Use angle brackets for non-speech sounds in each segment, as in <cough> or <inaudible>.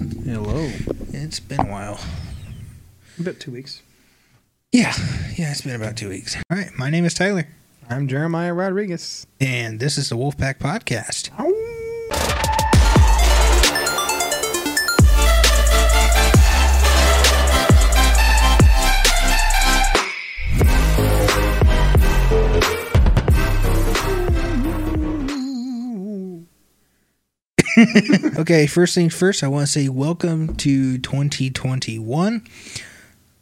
Hello. It's been a while. About two weeks. Yeah, yeah, it's been about two weeks. All right, my name is Tyler, I'm Jeremiah Rodriguez. and this is the Wolfpack Podcast. <laughs> okay, first things first, I want to say welcome to 2021.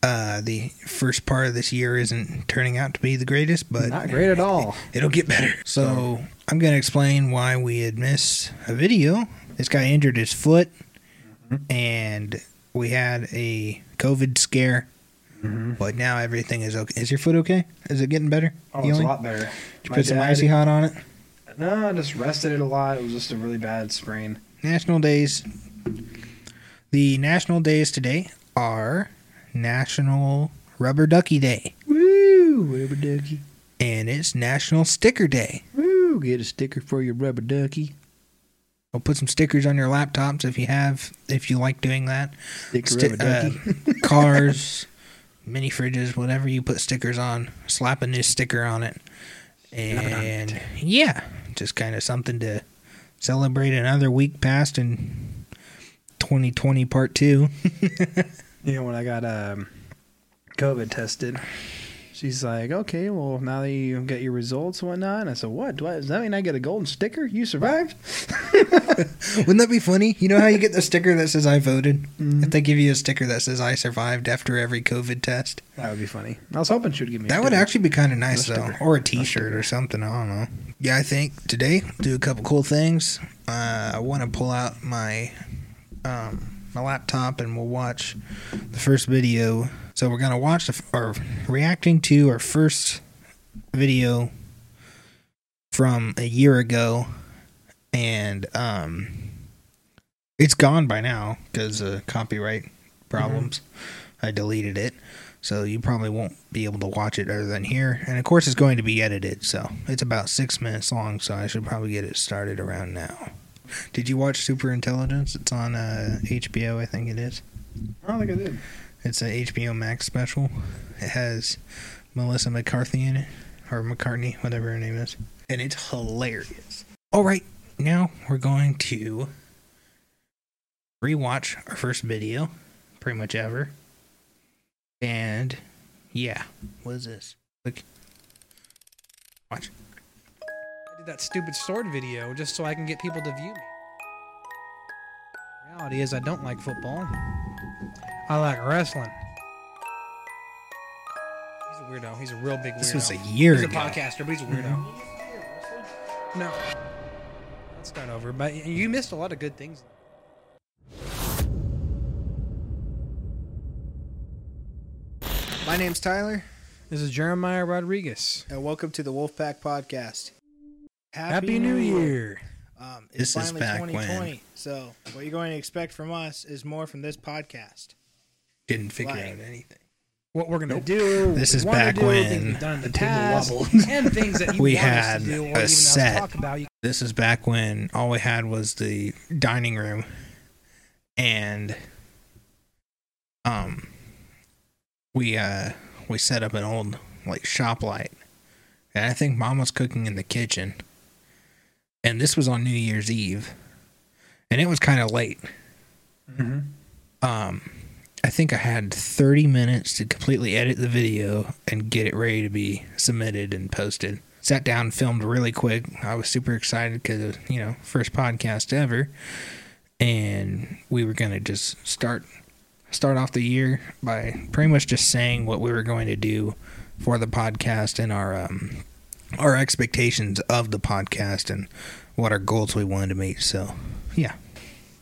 Uh, the first part of this year isn't turning out to be the greatest, but Not great at all. <laughs> it'll get better. So I'm going to explain why we had missed a video. This guy injured his foot, and we had a COVID scare. But now everything is okay. Is your foot okay? Is it getting better? Oh, it's a lot better. Did you My put some icy hot on it? No, I just rested it a lot. It was just a really bad sprain. National days. The national days today are National Rubber Ducky Day, Woo, rubber ducky. and it's National Sticker Day. Woo, get a sticker for your rubber ducky. I'll put some stickers on your laptops if you have, if you like doing that. Sticker Sti- rubber uh, ducky. <laughs> cars, mini fridges, whatever you put stickers on, slap a new sticker on it. And yeah, just kind of something to celebrate another week past in 2020 part two. <laughs> you know, when I got um, COVID tested, she's like, okay, well, now that you get your results and whatnot. And I said, what? Do I, does that mean I get a golden sticker? You survived? <laughs> Wouldn't that be funny? You know how you get the sticker that says I voted? If they give you a sticker that says I survived after every COVID test. That would be funny. I was hoping she would give me a That would actually be kind of nice, though. sticker. Or a t shirt or something. I don't know. Yeah, I think today, do a couple cool things. Uh, I want to pull out my um, my laptop and we'll watch the first video. So we're going to watch the, f- or reacting to our first video from a year ago. And um, it's gone by now because of copyright problems. I deleted it. So you probably won't be able to watch it other than here. And of course, it's going to be edited. So it's about six minutes long. So I should probably get it started around now. Did you watch Super Intelligence? It's on uh, HBO, I think it is. I don't think I did. It's an HBO Max special. It has Melissa McCarthy in it, or McCartney, whatever her name is. And it's hilarious. All right, now we're going to rewatch our first video, pretty much ever. And yeah, what is this? Click. Watch. I did that stupid sword video just so I can get people to view me. Reality is, I don't like football. I like wrestling. He's a weirdo. He's a real big weirdo. This was a year He's a ago. podcaster, but he's a weirdo. No. Let's start over. But you missed a lot of good things. My name's Tyler, This is Jeremiah Rodriguez. and welcome to the Wolfpack Podcast. Happy, New Year. Um, This it's is finally back 2020. when- So what you're going to expect from us is more from this podcast. Didn't figure Like- out anything. What we're gonna do? This is back do, when we've done the, the table past, wobbled. and things that <laughs> you We had to do, or a even set. talk about. You This is back when all we had was the dining room and um we uh we set up an old like shop light. And I think mom was cooking in the kitchen. And this was on New Year's Eve. And it was kind of late. Mm-hmm. Um I think I had 30 minutes to completely edit the video and get it ready to be submitted and posted. Sat down, filmed really quick. I was super excited because, you know, first podcast ever. And we were going to just start start off the year by pretty much just saying what we were going to do for the podcast and our um our expectations of the podcast and what our goals we wanted to meet. So, yeah.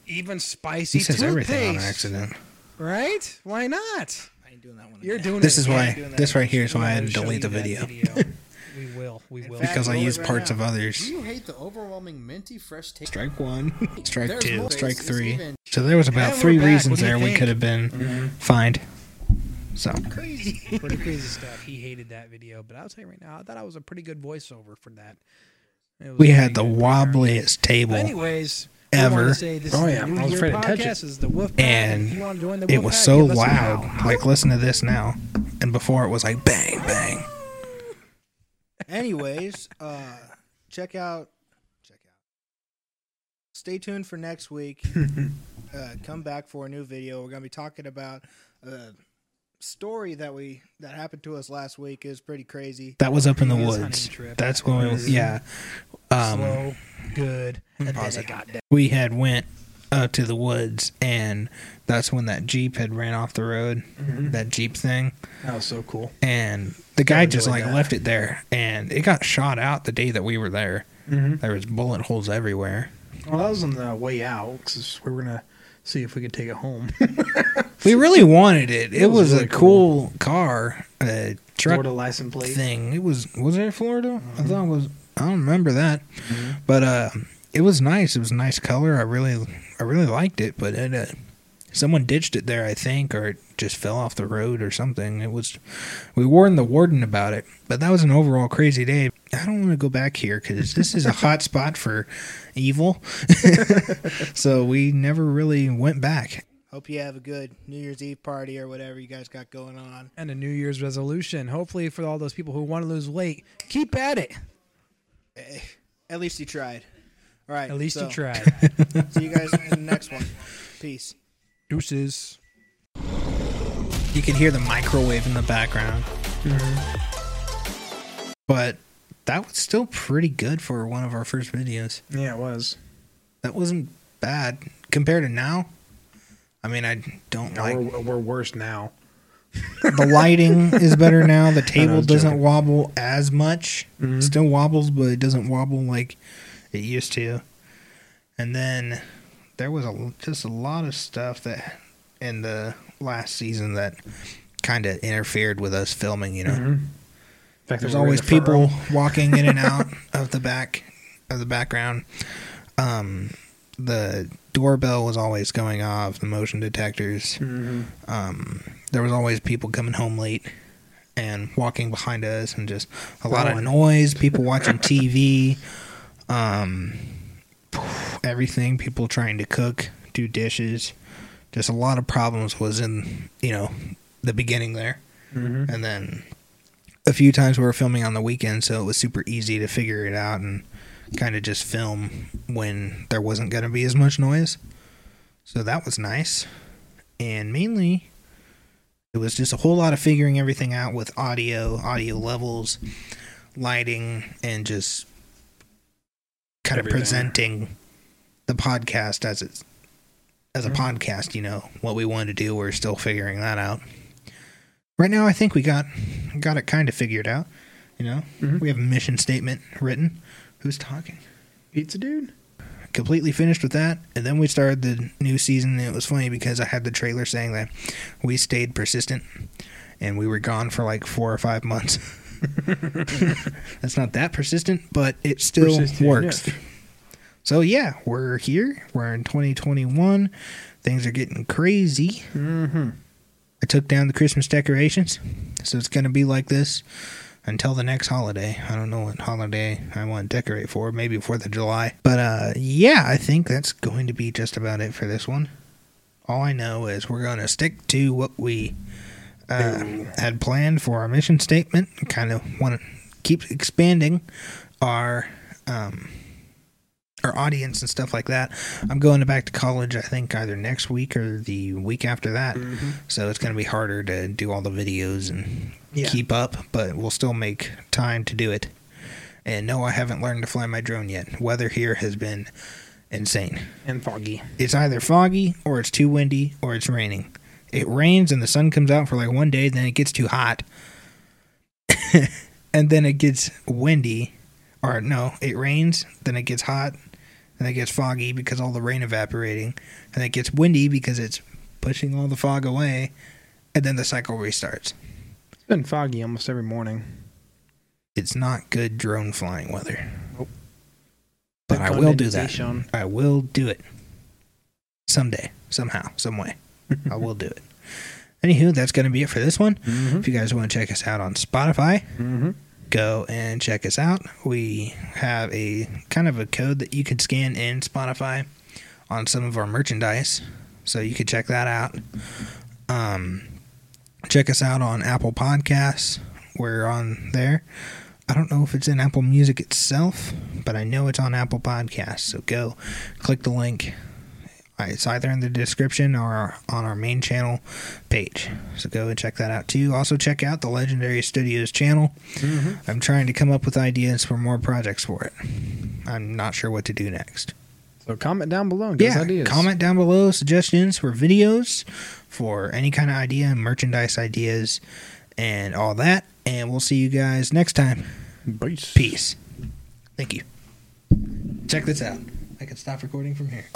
even spicy He says everything on accident. Right? Why not? I ain't doing that one. You're again. doing This it is again. why doing that this right here is why I had to show delete the you that video. we will. We will. fact, because I roll it used right parts now. of others. Do you hate the overwhelming minty fresh taste? Strike one, <laughs> strike There's two, more strike three. even- So there was about And we're three back. reasons What do you there we think? could have been mm-hmm. fined. So crazy, <laughs> Pretty crazy stuff. He hated that video, but I'll tell you right now, I thought I was a pretty good voiceover for that. It was we had the good. wobbliest table. anyways, We wanna ever. say this Oh, yeah. I was afraid to touch it. The And If you wanna join the It was so give us a loud. Like listen to this now. And before it was like bang bang. Anyways, uh, check out, check out. Stay tuned for next week. <laughs> uh, come back for a new video. We're gonna be talking about a story that we that happened to us last week. is pretty crazy. That was up in the Previous woods. hunting trip. That's when we, yeah. Um slow, good, and then pause it it. got down. we had went up to the woods and that's when that Jeep had ran off the road. That Jeep thing. That was so cool. And the guy just enjoyed like that. left it there and it got shot out the day that we were there. Mm-hmm. There was bullet holes everywhere. Well, that was on the way out because we were gonna see if we could take it home. <laughs> We really wanted it. It, It was was, a really cool, car, a truck Florida license plate. thing. It was was it in Florida? I thought it was. I don't remember that, Mm-hmm. but uh, it was nice. It was a nice color. I really I really liked it. But it, uh, someone ditched it there, I think, or it just fell off the road or something. It was. We warned the warden about it, but that was an overall crazy day. I don't want to go back here because this is a <laughs> hot spot for evil. <laughs> so we never really went back. Hope you have a good New Year's Eve party or whatever you guys got going on. And a New Year's resolution. Hopefully, for all those people who want to lose weight, keep at it. Eh, At least you tried. All right. At least so, you tried. <laughs> See you guys in the next one. Peace. Deuces. You could hear the microwave in the background. But that was still pretty good for one of our first videos. Yeah, it was. That wasn't bad compared to now. I mean, I don't No, like we're, we're worse now. the lighting is better <laughs> now. The table doesn't joking. wobble as much. Mhm. Still wobbles, but it doesn't wobble like it used to. And then there was a, just a lot of stuff that in the last season that kind of interfered with us filming. You know, Mm-hmm. Fact, there's we were in always people <laughs> walking in and out <laughs> of the back of the background. Um, the doorbell was always going off. The motion detectors Mhm. um, there was always people coming home late and walking behind us and just a lot of noise people <laughs> watching tv um, everything people trying to cook do dishes just a lot of problems was in you know the beginning there Mhm. and then a few times we were filming on the weekend so it was super easy to figure it out and kind of just film when there wasn't going to be as much noise. So that was nice. And mainly it was just a whole lot of figuring everything out with audio audio levels lighting and just kind of presenting the podcast as it's as a mm-hmm. podcast you know what we wanted to do. We're still figuring that out right now i think we got got it kind of figured out you know Mhm. we have a mission statement written who's talking Pizza dude. completely finished with that and then we started the new season and it was funny because i had the trailer saying that we stayed persistent and we were gone for like four or five months <laughs> that's not that persistent but it still Persistent works enough. so yeah we're here we're in 2021 things are getting crazy Mm-hmm. I took down the christmas decorations so it's gonna be like this until the next holiday. I don't know what holiday I want to decorate for, maybe Fourth of July. But uh yeah, I think that's going to be just about it for this one. All I know is we're gonna stick to what we uh, had planned for our mission statement. Kind of want to keep expanding our um our audience and stuff like that. I'm going back to college. I think either next week or the week after that. Mm-hmm. So it's going to be harder to do all the videos and Yeah. keep up, but we'll still make time to do it. And no, I haven't learned to fly my drone yet. Weather here has been insane. And foggy. It's either foggy or it's too windy or it's raining. It rains and the sun comes out for like one day, then it gets too hot. <laughs> and then it gets windy. Or no, it rains, then it gets hot, then it gets foggy because all the rain evaporating, and it gets windy because it's pushing all the fog away, and then the cycle restarts. It's been foggy almost every morning. It's not good drone flying weather. Nope. But I will do that. Condensation. I will do it. Someday, somehow, some way. <laughs> I will do it. Anywho, that's going to be it for this one. Mm-hmm. If you guys want to check us out on Spotify, Mm-hmm. Go and check us out. We have a kind of a code that you can scan in Spotify on some of our merchandise. So you could check that out. Um, check us out on Apple Podcasts. We're on there. I don't know if it's in Apple Music itself, but I know it's on Apple Podcasts. So go click the link. It's either in the description or on our main channel page. So go and check that out too. Also, check out the Legendary Studios channel. Mm-hmm. I'm trying to come up with ideas for more projects for it. I'm not sure what to do next. So comment down below. And give us Yeah, ideas. comment down below suggestions for videos, for any kind of idea, merchandise ideas, and all that. And we'll see you guys next time. Peace. Peace. Thank you. Check this out. I can stop recording from here.